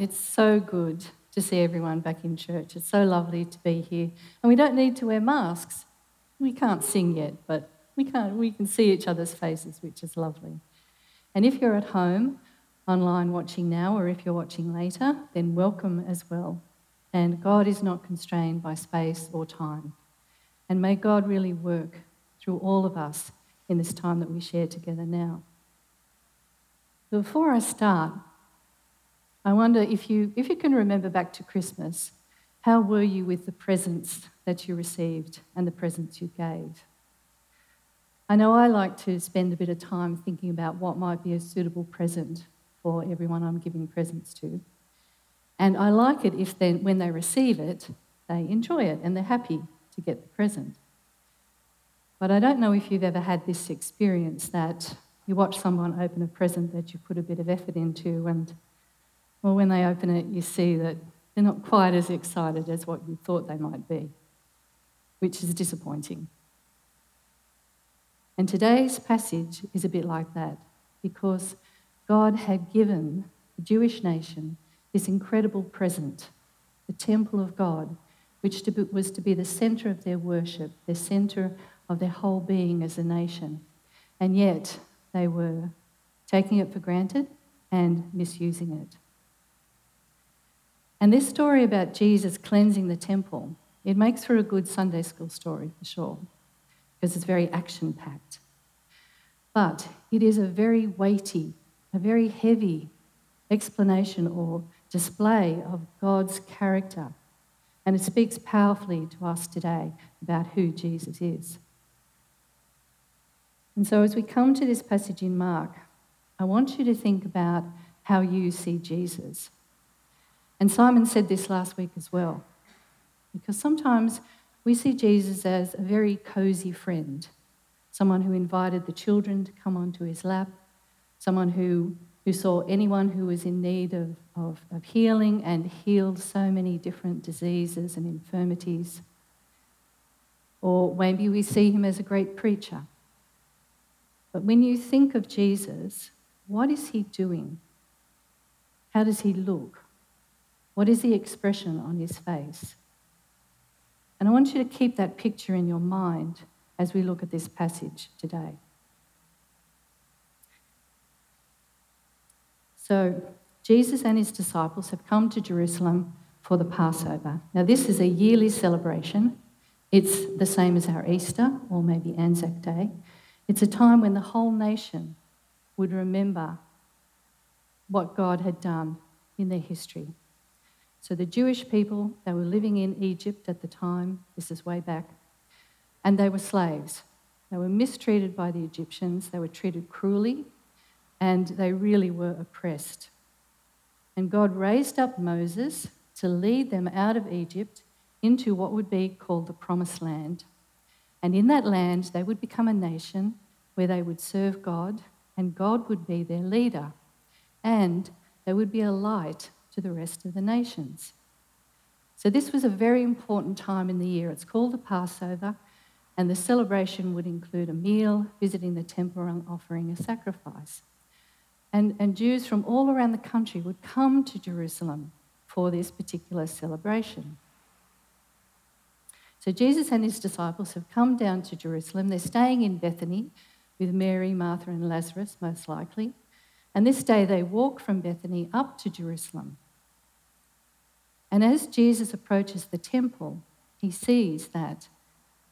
it's so good to see everyone back in church. It's so lovely to be here, and we don't need to wear masks. We can't sing yet, but we, can't, we can see each other's faces, which is lovely. And if you're at home, online watching now, or if you're watching later, then welcome as well. And God is not constrained by space or time. And may God really work through all of us in this time that we share together now. Before I start, I wonder if you, if you can remember back to Christmas, how were you with the presents that you received and the presents you gave? I know I like to spend a bit of time thinking about what might be a suitable present for everyone I'm giving presents to. And I like it if then, when they receive it, they enjoy it and they're happy to get the present. But I don't know if you've ever had this experience that you watch someone open a present that you put a bit of effort into, and well, when they open it, you see that they're not quite as excited as what you thought they might be, which is disappointing. And today's passage is a bit like that because God had given the Jewish nation this incredible present, the temple of God, which was to be the centre of their worship, the centre of their whole being as a nation. And yet, they were taking it for granted and misusing it. And this story about Jesus cleansing the temple, it makes for a good Sunday school story for sure, because it's very action packed. But it is a very weighty, a very heavy explanation or display of God's character. And it speaks powerfully to us today about who Jesus is. And so, as we come to this passage in Mark, I want you to think about how you see Jesus. And Simon said this last week as well, because sometimes we see Jesus as a very cozy friend, someone who invited the children to come onto his lap, someone who, who saw anyone who was in need of, of, of healing and healed so many different diseases and infirmities. Or maybe we see him as a great preacher but when you think of Jesus, what is he doing? How does he look? What is the expression on his face? And I want you to keep that picture in your mind as we look at this passage today. So, Jesus and his disciples have come to Jerusalem for the Passover. Now, this is a yearly celebration. It's the same as our Easter or maybe Anzac Day. It's a time when the whole nation would remember what God had done in their history. So the Jewish people, they were living in Egypt at the time, this is way back, and they were slaves. They were mistreated by the Egyptians, they were treated cruelly, and they really were oppressed. And God raised up Moses to lead them out of Egypt into what would be called the Promised Land. And in that land, they would become a nation where they would serve God, and God would be their leader, and they would be a light to the rest of the nations. So, this was a very important time in the year. It's called the Passover, and the celebration would include a meal, visiting the temple, and offering a sacrifice. And, and Jews from all around the country would come to Jerusalem for this particular celebration. So Jesus and his disciples have come down to Jerusalem. They're staying in Bethany with Mary, Martha, and Lazarus, most likely. And this day they walk from Bethany up to Jerusalem. And as Jesus approaches the temple, he sees that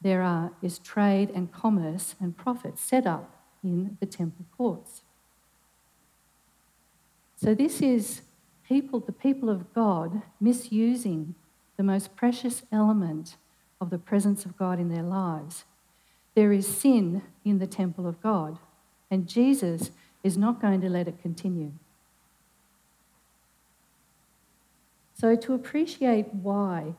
there are, is trade and commerce and profit set up in the temple courts. So this is people, the people of God, misusing the most precious element of the presence of God in their lives. There is sin in the temple of God, and Jesus is not going to let it continue. So, to appreciate why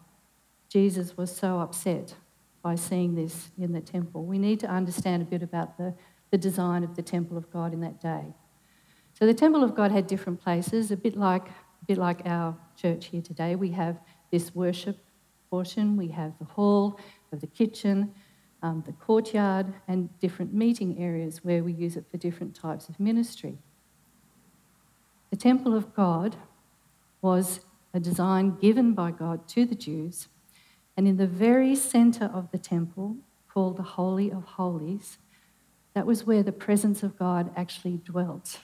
Jesus was so upset by seeing this in the temple, we need to understand a bit about the, the design of the temple of God in that day. So, the temple of God had different places, a bit like, a bit like our church here today. We have this worship portion, we have the hall, we have the kitchen, um, the courtyard, and different meeting areas where we use it for different types of ministry. The temple of God was a design given by God to the Jews, and in the very center of the temple, called the Holy of Holies, that was where the presence of God actually dwelt.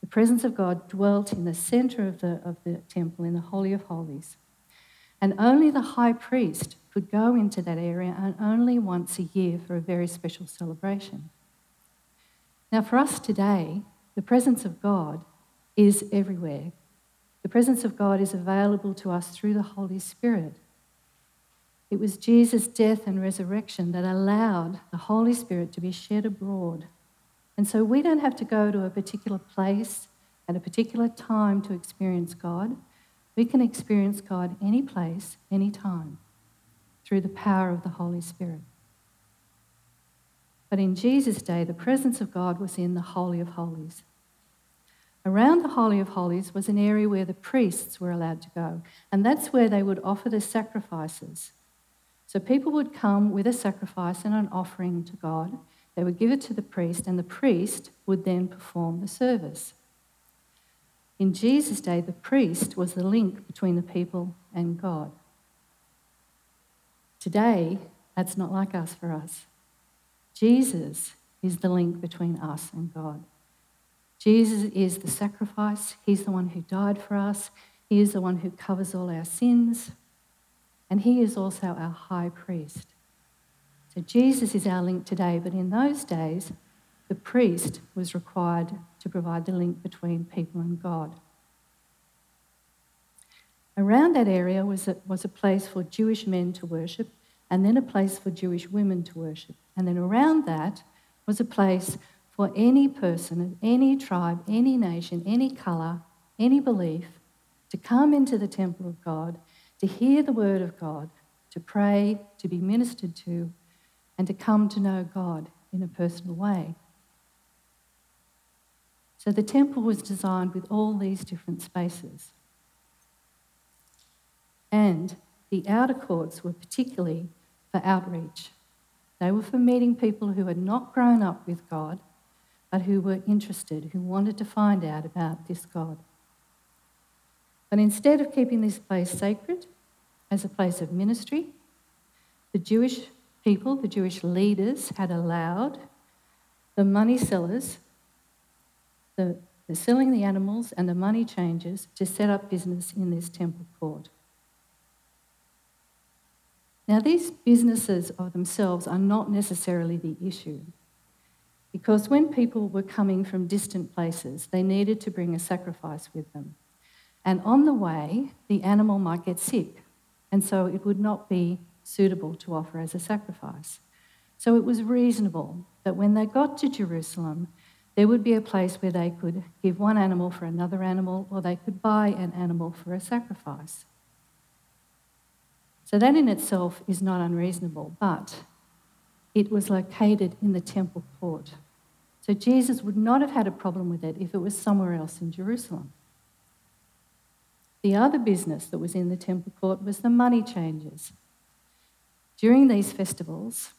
The presence of God dwelt in the center of the, of the temple, in the Holy of Holies. And only the high priest could go into that area and only once a year for a very special celebration. Now, for us today, the presence of God is everywhere. The presence of God is available to us through the Holy Spirit. It was Jesus' death and resurrection that allowed the Holy Spirit to be shed abroad. And so we don't have to go to a particular place at a particular time to experience God. We can experience God any place, any time, through the power of the Holy Spirit. But in Jesus' day, the presence of God was in the Holy of Holies. Around the Holy of Holies was an area where the priests were allowed to go, and that's where they would offer the sacrifices so people would come with a sacrifice and an offering to God. They would give it to the priest, and the priest would then perform the service. In Jesus' day, the priest was the link between the people and God. Today, that's not like us for us. Jesus is the link between us and God. Jesus is the sacrifice. He's the one who died for us. He is the one who covers all our sins and he is also our high priest. So Jesus is our link today, but in those days, the priest was required to provide the link between people and God. Around that area was a, was a place for Jewish men to worship, and then a place for Jewish women to worship. And then around that was a place for any person of any tribe, any nation, any colour, any belief to come into the temple of God to hear the word of God, to pray, to be ministered to, and to come to know God in a personal way. So the temple was designed with all these different spaces. And the outer courts were particularly for outreach. They were for meeting people who had not grown up with God, but who were interested, who wanted to find out about this God. But instead of keeping this place sacred as a place of ministry, the Jewish people, the Jewish leaders, had allowed the money sellers, the, the selling the animals and the money changers to set up business in this temple court. Now, these businesses of themselves are not necessarily the issue. Because when people were coming from distant places, they needed to bring a sacrifice with them. And on the way, the animal might get sick, and so it would not be suitable to offer as a sacrifice. So it was reasonable that when they got to Jerusalem, there would be a place where they could give one animal for another animal, or they could buy an animal for a sacrifice. So that in itself is not unreasonable, but it was located in the temple court. So Jesus would not have had a problem with it if it was somewhere else in Jerusalem. The other business that was in the temple court was the money changers. During these festivals,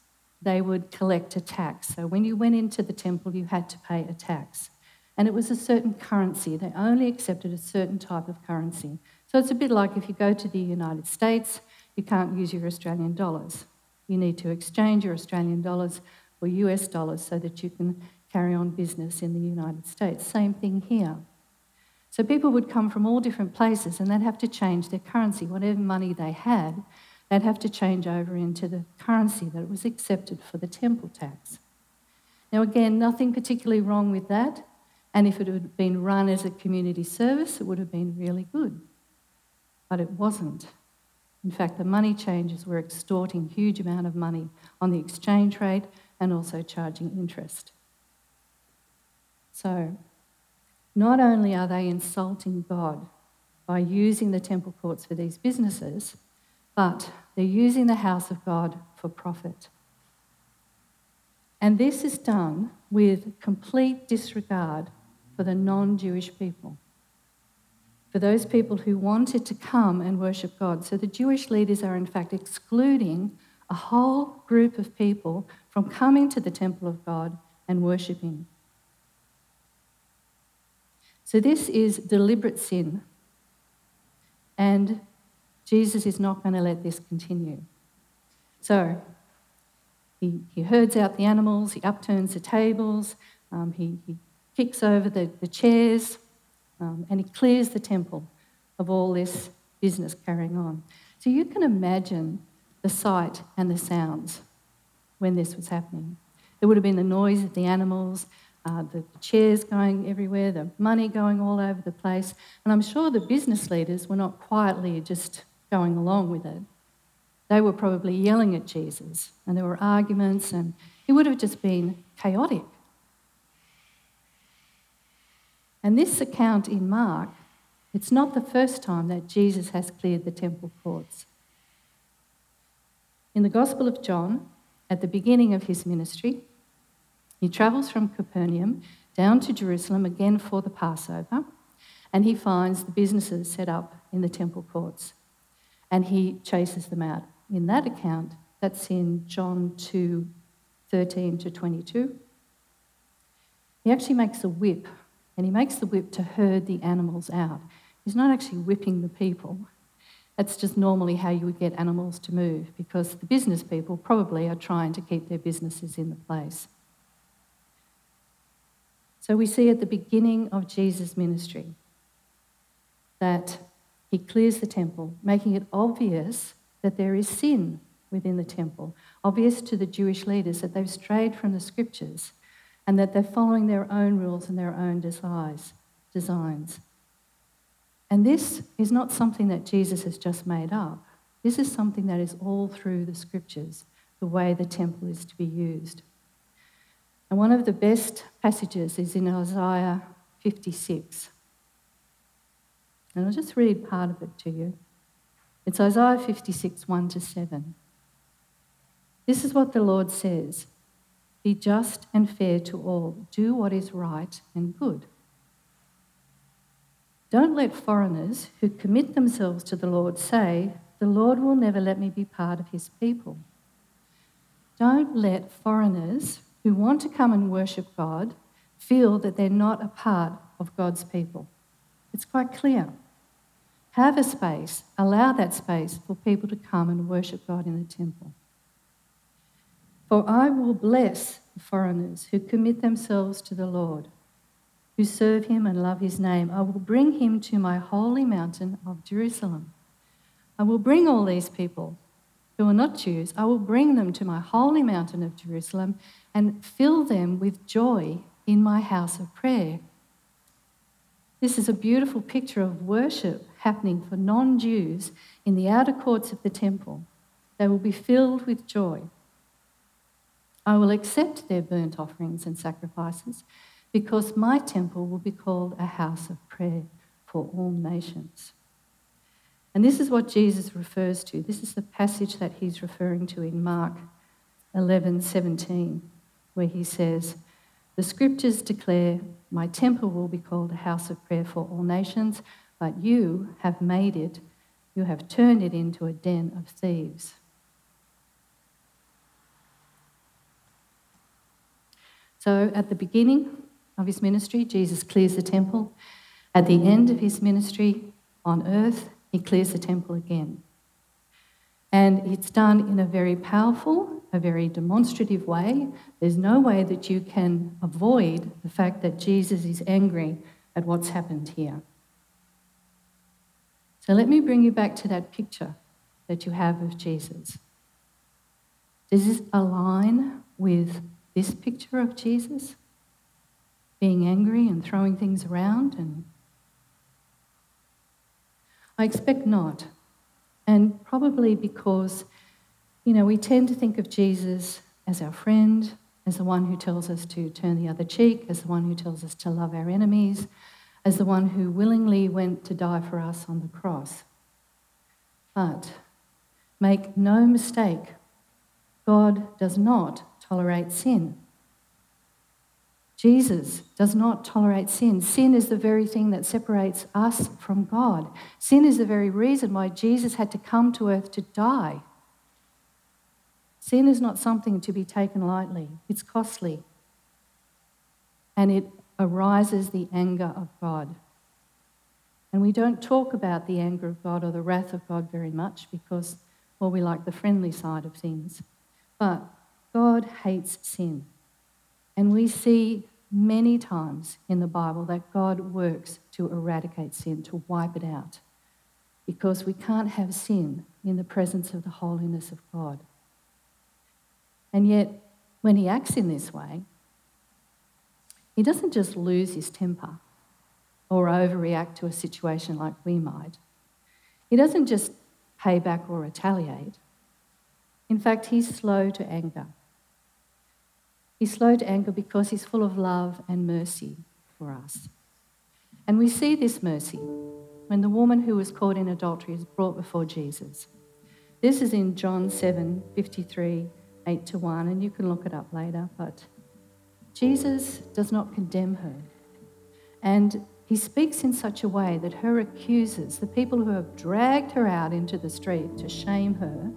they would collect a tax. So when you went into the temple, you had to pay a tax. And it was a certain currency. They only accepted a certain type of currency. So it's a bit like if you go to the United States, you can't use your Australian dollars. You need to exchange your Australian dollars for US dollars so that you can carry on business in the United States. Same thing here. So people would come from all different places and they'd have to change their currency. Whatever money they had, they'd have to change over into the currency that was accepted for the temple tax. Now, again, nothing particularly wrong with that. And if it had been run as a community service, it would have been really good. But it wasn't. In fact, the money changers were extorting huge amount of money on the exchange rate and also charging interest. So not only are they insulting God by using the temple courts for these businesses, but they're using the house of God for profit. And this is done with complete disregard for the non Jewish people, for those people who wanted to come and worship God. So the Jewish leaders are, in fact, excluding a whole group of people from coming to the temple of God and worshipping. So this is deliberate sin. And Jesus is not going to let this continue. So he, he herds out the animals, he upturns the tables, um, he, he kicks over the, the chairs, um, and he clears the temple of all this business carrying on. So you can imagine the sight and the sounds when this was happening. There would have been the noise of the animals, uh, the chairs going everywhere, the money going all over the place. And I'm sure the business leaders were not quietly just going along with it. They were probably yelling at Jesus, and there were arguments, and it would have just been chaotic. And this account in Mark, it's not the first time that Jesus has cleared the temple courts. In the Gospel of John, at the beginning of his ministry, he travels from Capernaum down to Jerusalem again for the Passover, and he finds the businesses set up in the temple courts, and he chases them out. In that account, that's in John 2 13 to 22. He actually makes a whip, and he makes the whip to herd the animals out. He's not actually whipping the people. That's just normally how you would get animals to move because the business people probably are trying to keep their businesses in the place. So we see at the beginning of Jesus' ministry that he clears the temple, making it obvious that there is sin within the temple, obvious to the Jewish leaders that they've strayed from the scriptures and that they're following their own rules and their own desires, designs. And this is not something that Jesus has just made up. This is something that is all through the scriptures, the way the temple is to be used. And one of the best passages is in Isaiah 56. And I'll just read part of it to you. It's Isaiah 56, 1 to 7. This is what the Lord says Be just and fair to all, do what is right and good. Don't let foreigners who commit themselves to the Lord say, The Lord will never let me be part of his people. Don't let foreigners who want to come and worship God feel that they're not a part of God's people. It's quite clear. Have a space, allow that space for people to come and worship God in the temple. For I will bless the foreigners who commit themselves to the Lord who serve him and love his name. I will bring him to my holy mountain of Jerusalem. I will bring all these people who are not Jews, I will bring them to my holy mountain of Jerusalem and fill them with joy in my house of prayer. This is a beautiful picture of worship happening for non Jews in the outer courts of the temple. They will be filled with joy. I will accept their burnt offerings and sacrifices because my temple will be called a house of prayer for all nations. And this is what Jesus refers to. This is the passage that he's referring to in Mark 11 17, where he says, The scriptures declare, My temple will be called a house of prayer for all nations, but you have made it, you have turned it into a den of thieves. So at the beginning, of his ministry, Jesus clears the temple. At the end of his ministry on earth, he clears the temple again. And it's done in a very powerful, a very demonstrative way. There's no way that you can avoid the fact that Jesus is angry at what's happened here. So let me bring you back to that picture that you have of Jesus. Does this align with this picture of Jesus? being angry and throwing things around and I expect not. And probably because, you know, we tend to think of Jesus as our friend, as the one who tells us to turn the other cheek, as the one who tells us to love our enemies, as the one who willingly went to die for us on the cross. But make no mistake, God does not tolerate sin. Jesus does not tolerate sin. Sin is the very thing that separates us from God. Sin is the very reason why Jesus had to come to earth to die. Sin is not something to be taken lightly, it's costly. And it arises the anger of God. And we don't talk about the anger of God or the wrath of God very much because, well, we like the friendly side of things. But God hates sin. And we see many times in the Bible that God works to eradicate sin, to wipe it out, because we can't have sin in the presence of the holiness of God. And yet, when he acts in this way, he doesn't just lose his temper or overreact to a situation like we might. He doesn't just pay back or retaliate. In fact, he's slow to anger. He's slow to anger because he's full of love and mercy for us. And we see this mercy when the woman who was caught in adultery is brought before Jesus. This is in John 7 53, 8 to 1, and you can look it up later. But Jesus does not condemn her. And he speaks in such a way that her accusers, the people who have dragged her out into the street to shame her,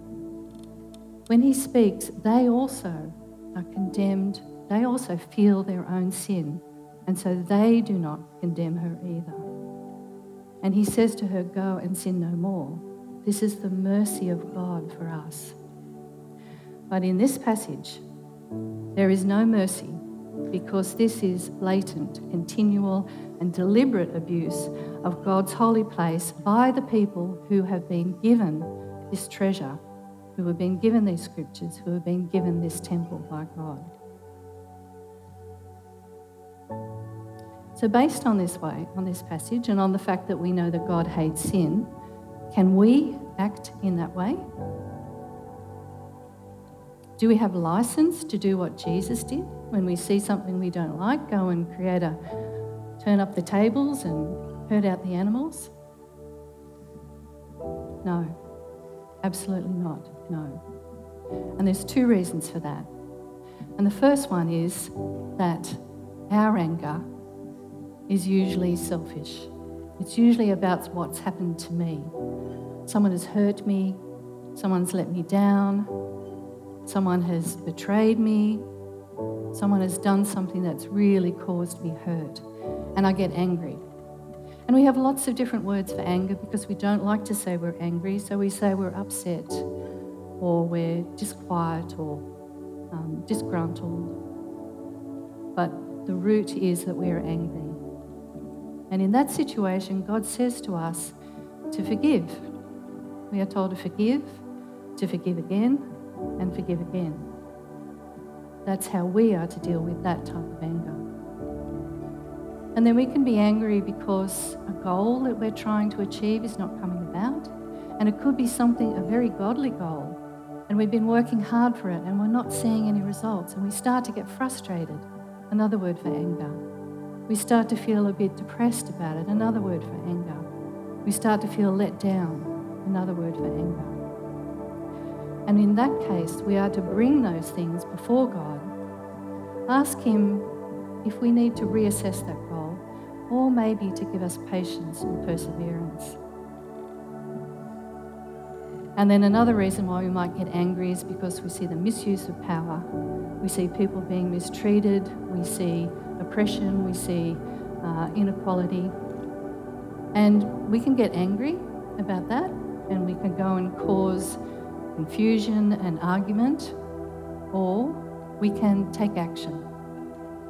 when he speaks, they also are condemned, they also feel their own sin, and so they do not condemn her either. And he says to her, Go and sin no more. This is the mercy of God for us. But in this passage, there is no mercy because this is latent, continual, and deliberate abuse of God's holy place by the people who have been given this treasure who have been given these scriptures, who have been given this temple by God. So, based on this way, on this passage, and on the fact that we know that God hates sin, can we act in that way? Do we have license to do what Jesus did when we see something we don't like, go and create a turn up the tables and herd out the animals? No, absolutely not. No. And there's two reasons for that. And the first one is that our anger is usually selfish. It's usually about what's happened to me. Someone has hurt me, someone's let me down, someone has betrayed me, someone has done something that's really caused me hurt. And I get angry. And we have lots of different words for anger because we don't like to say we're angry, so we say we're upset or we're disquiet or um, disgruntled. But the root is that we are angry. And in that situation, God says to us to forgive. We are told to forgive, to forgive again, and forgive again. That's how we are to deal with that type of anger. And then we can be angry because a goal that we're trying to achieve is not coming about. And it could be something, a very godly goal, and we've been working hard for it and we're not seeing any results and we start to get frustrated. Another word for anger. We start to feel a bit depressed about it. Another word for anger. We start to feel let down. Another word for anger. And in that case, we are to bring those things before God. Ask Him if we need to reassess that role or maybe to give us patience and perseverance. And then another reason why we might get angry is because we see the misuse of power. We see people being mistreated, we see oppression, we see uh, inequality. And we can get angry about that, and we can go and cause confusion and argument, or we can take action.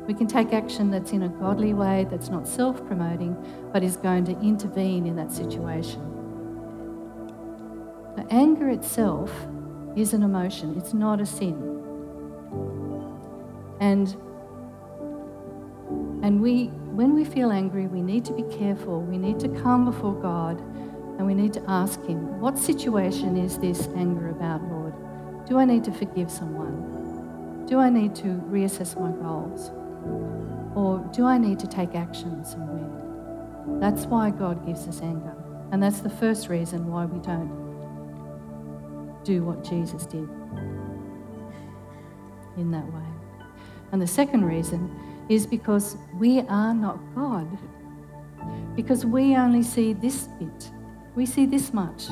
We can take action that's in a godly way, that's not self promoting, but is going to intervene in that situation. But anger itself is an emotion, it's not a sin. And, and we, when we feel angry, we need to be careful. We need to come before God and we need to ask Him, What situation is this anger about, Lord? Do I need to forgive someone? Do I need to reassess my goals? Or do I need to take action somewhere? That's why God gives us anger. And that's the first reason why we don't do what Jesus did in that way. And the second reason is because we are not God. Because we only see this bit, we see this much.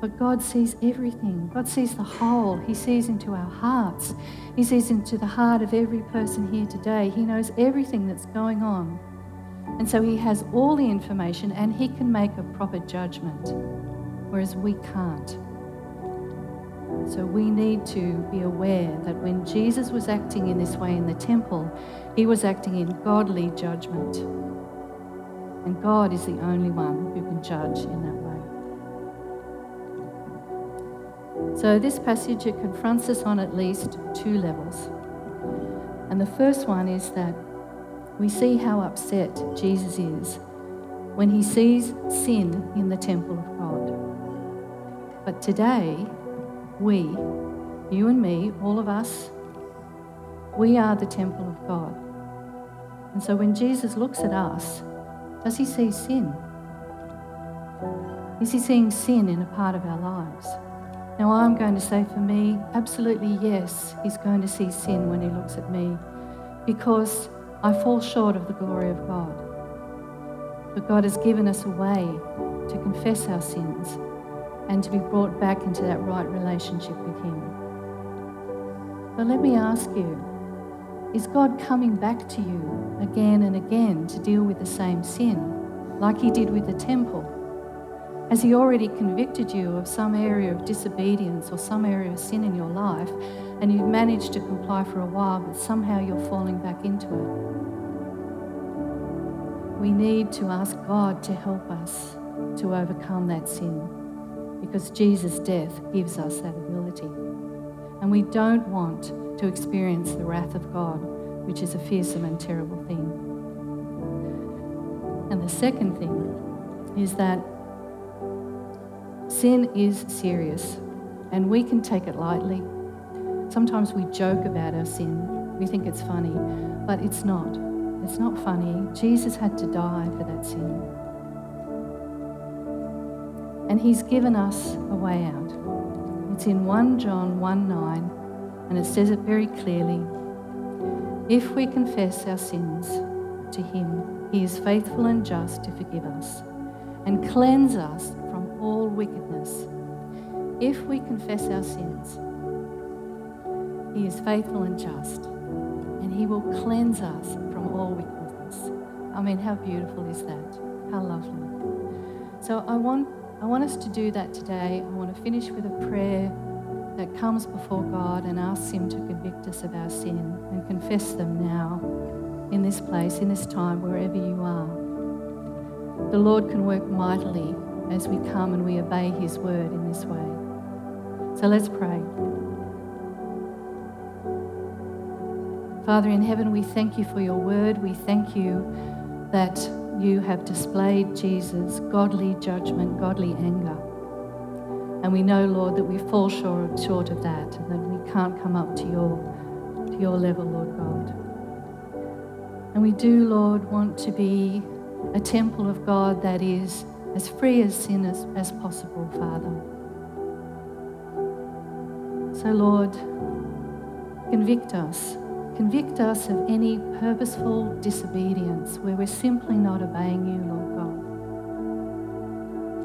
But God sees everything. God sees the whole. He sees into our hearts. He sees into the heart of every person here today. He knows everything that's going on. And so he has all the information and he can make a proper judgment, whereas we can't. So we need to be aware that when Jesus was acting in this way in the temple, he was acting in godly judgment. And God is the only one who can judge in that way. So this passage, it confronts us on at least two levels. And the first one is that we see how upset Jesus is when he sees sin in the temple of God. But today, we, you and me, all of us, we are the temple of God. And so when Jesus looks at us, does he see sin? Is he seeing sin in a part of our lives? Now, I'm going to say for me, absolutely yes, he's going to see sin when he looks at me because I fall short of the glory of God. But God has given us a way to confess our sins and to be brought back into that right relationship with Him. But let me ask you is God coming back to you again and again to deal with the same sin, like He did with the temple? Has He already convicted you of some area of disobedience or some area of sin in your life, and you've managed to comply for a while, but somehow you're falling back into it? We need to ask God to help us to overcome that sin because Jesus' death gives us that ability. And we don't want to experience the wrath of God, which is a fearsome and terrible thing. And the second thing is that sin is serious and we can take it lightly. Sometimes we joke about our sin, we think it's funny, but it's not. It's not funny. Jesus had to die for that sin. And He's given us a way out. It's in 1 John 1 9, and it says it very clearly. If we confess our sins to Him, He is faithful and just to forgive us and cleanse us all wickedness. If we confess our sins, He is faithful and just, and He will cleanse us from all wickedness. I mean, how beautiful is that? How lovely. So I want I want us to do that today. I want to finish with a prayer that comes before God and asks Him to convict us of our sin and confess them now in this place, in this time, wherever you are. The Lord can work mightily as we come and we obey His word in this way. So let's pray. Father in heaven, we thank you for your word. We thank you that you have displayed Jesus' godly judgment, godly anger. And we know, Lord, that we fall short, of that and that we can't come up to your, to your level, Lord God. And we do, Lord, want to be a temple of God that is as free as sin as, as possible, Father. So, Lord, convict us Convict us of any purposeful disobedience where we're simply not obeying you, Lord God.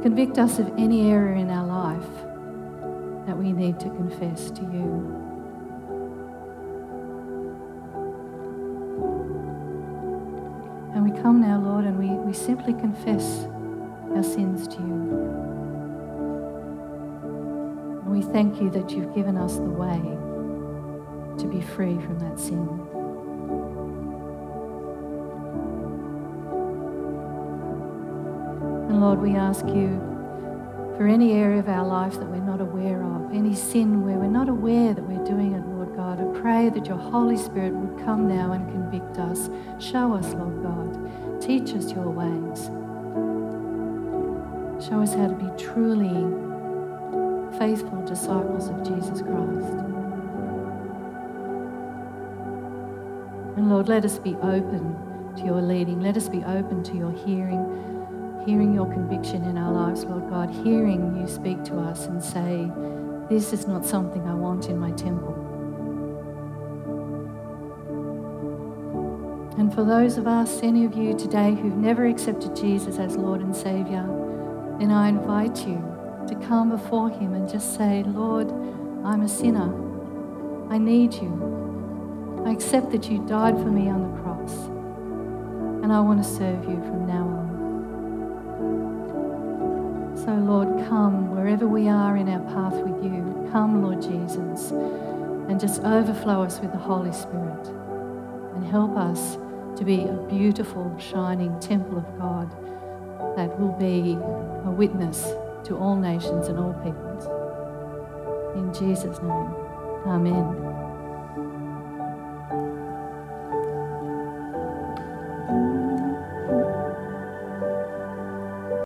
Convict us of any area in our life that we need to confess to you. And we come now, Lord, and we, we simply confess our sins to you. And we thank you that you've given us the way to be free from that sin. And Lord, we ask you for any area of our life that we're not aware of, any sin where we're not aware that we're doing it, Lord God. I pray that your Holy Spirit would come now and convict us. Show us, Lord God. Teach us your ways. Show us how to be truly faithful disciples of Jesus Christ. And Lord, let us be open to your leading. Let us be open to your hearing, hearing your conviction in our lives, Lord God, hearing you speak to us and say, This is not something I want in my temple. And for those of us, any of you today who've never accepted Jesus as Lord and Savior, then I invite you to come before Him and just say, Lord, I'm a sinner. I need you. I accept that you died for me on the cross. And I want to serve you from now on. So, Lord, come wherever we are in our path with you. Come, Lord Jesus, and just overflow us with the Holy Spirit and help us to be a beautiful, shining temple of God that will be a witness to all nations and all peoples. In Jesus' name, Amen.